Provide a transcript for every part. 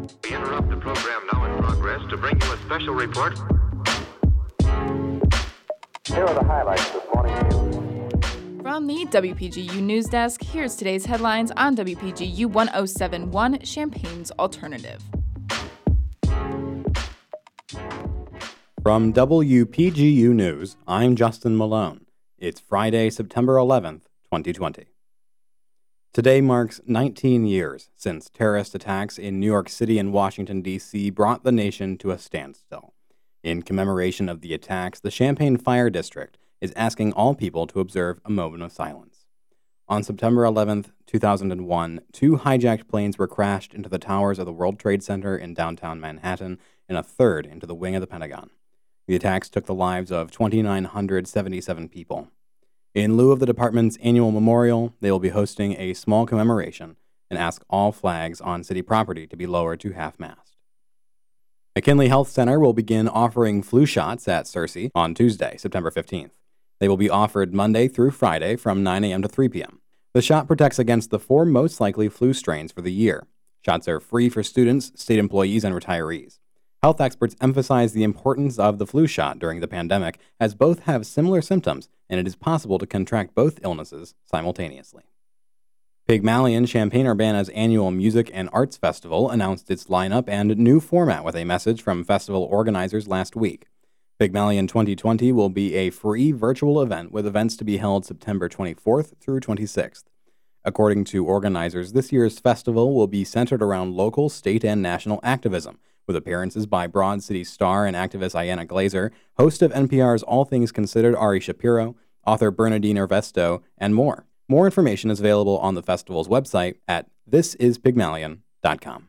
We interrupt the program now in progress to bring you a special report. Here are the highlights this morning's news. From the WPGU News Desk, here's today's headlines on WPGU 1071 Champaign's Alternative. From WPGU News, I'm Justin Malone. It's Friday, September 11th, 2020. Today marks 19 years since terrorist attacks in New York City and Washington, D.C. brought the nation to a standstill. In commemoration of the attacks, the Champaign Fire District is asking all people to observe a moment of silence. On September 11, 2001, two hijacked planes were crashed into the towers of the World Trade Center in downtown Manhattan and a third into the wing of the Pentagon. The attacks took the lives of 2,977 people. In lieu of the department's annual memorial, they will be hosting a small commemoration and ask all flags on city property to be lowered to half mast. McKinley Health Center will begin offering flu shots at Searcy on Tuesday, September 15th. They will be offered Monday through Friday from 9 a.m. to 3 p.m. The shot protects against the four most likely flu strains for the year. Shots are free for students, state employees, and retirees. Health experts emphasize the importance of the flu shot during the pandemic, as both have similar symptoms and it is possible to contract both illnesses simultaneously. Pygmalion Champaign Urbana's annual music and arts festival announced its lineup and new format with a message from festival organizers last week. Pygmalion 2020 will be a free virtual event with events to be held September 24th through 26th. According to organizers, this year's festival will be centered around local, state, and national activism, with appearances by Broad City star and activist Ilana Glazer, host of NPR's All Things Considered Ari Shapiro, author Bernardine Evaristo, and more. More information is available on the festival's website at thisispygmalion.com.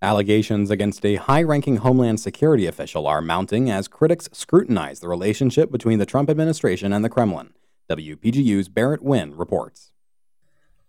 Allegations against a high ranking Homeland Security official are mounting as critics scrutinize the relationship between the Trump administration and the Kremlin. WPGU's Barrett Wynn reports.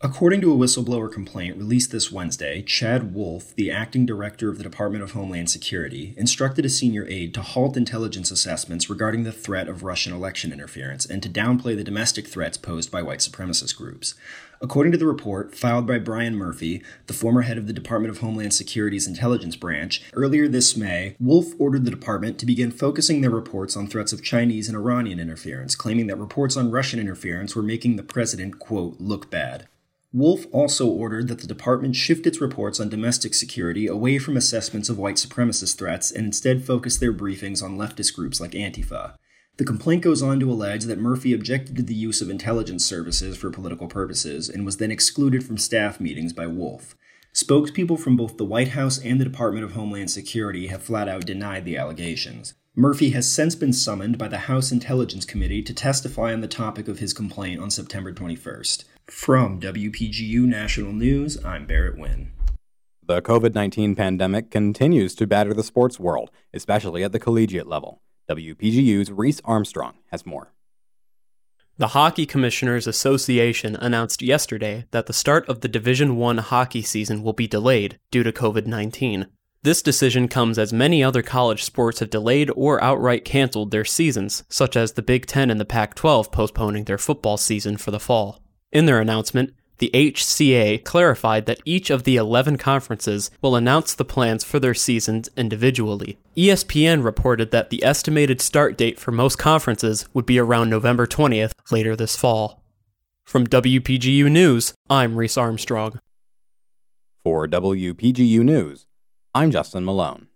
According to a whistleblower complaint released this Wednesday, Chad Wolf, the acting director of the Department of Homeland Security, instructed a senior aide to halt intelligence assessments regarding the threat of Russian election interference and to downplay the domestic threats posed by white supremacist groups. According to the report filed by Brian Murphy, the former head of the Department of Homeland Security's intelligence branch, earlier this May, Wolf ordered the department to begin focusing their reports on threats of Chinese and Iranian interference, claiming that reports on Russian interference were making the president, quote, look bad. Wolf also ordered that the department shift its reports on domestic security away from assessments of white supremacist threats and instead focus their briefings on leftist groups like Antifa. The complaint goes on to allege that Murphy objected to the use of intelligence services for political purposes and was then excluded from staff meetings by Wolf. Spokespeople from both the White House and the Department of Homeland Security have flat out denied the allegations. Murphy has since been summoned by the House Intelligence Committee to testify on the topic of his complaint on September 21st. From WPGU National News, I'm Barrett Wynn. The COVID 19 pandemic continues to batter the sports world, especially at the collegiate level. WPGU's Reese Armstrong has more. The Hockey Commissioners Association announced yesterday that the start of the Division 1 hockey season will be delayed due to COVID-19. This decision comes as many other college sports have delayed or outright canceled their seasons, such as the Big 10 and the Pac 12 postponing their football season for the fall. In their announcement, the HCA clarified that each of the 11 conferences will announce the plans for their seasons individually. ESPN reported that the estimated start date for most conferences would be around November 20th later this fall. From WPGU News, I'm Reese Armstrong. For WPGU News, I'm Justin Malone.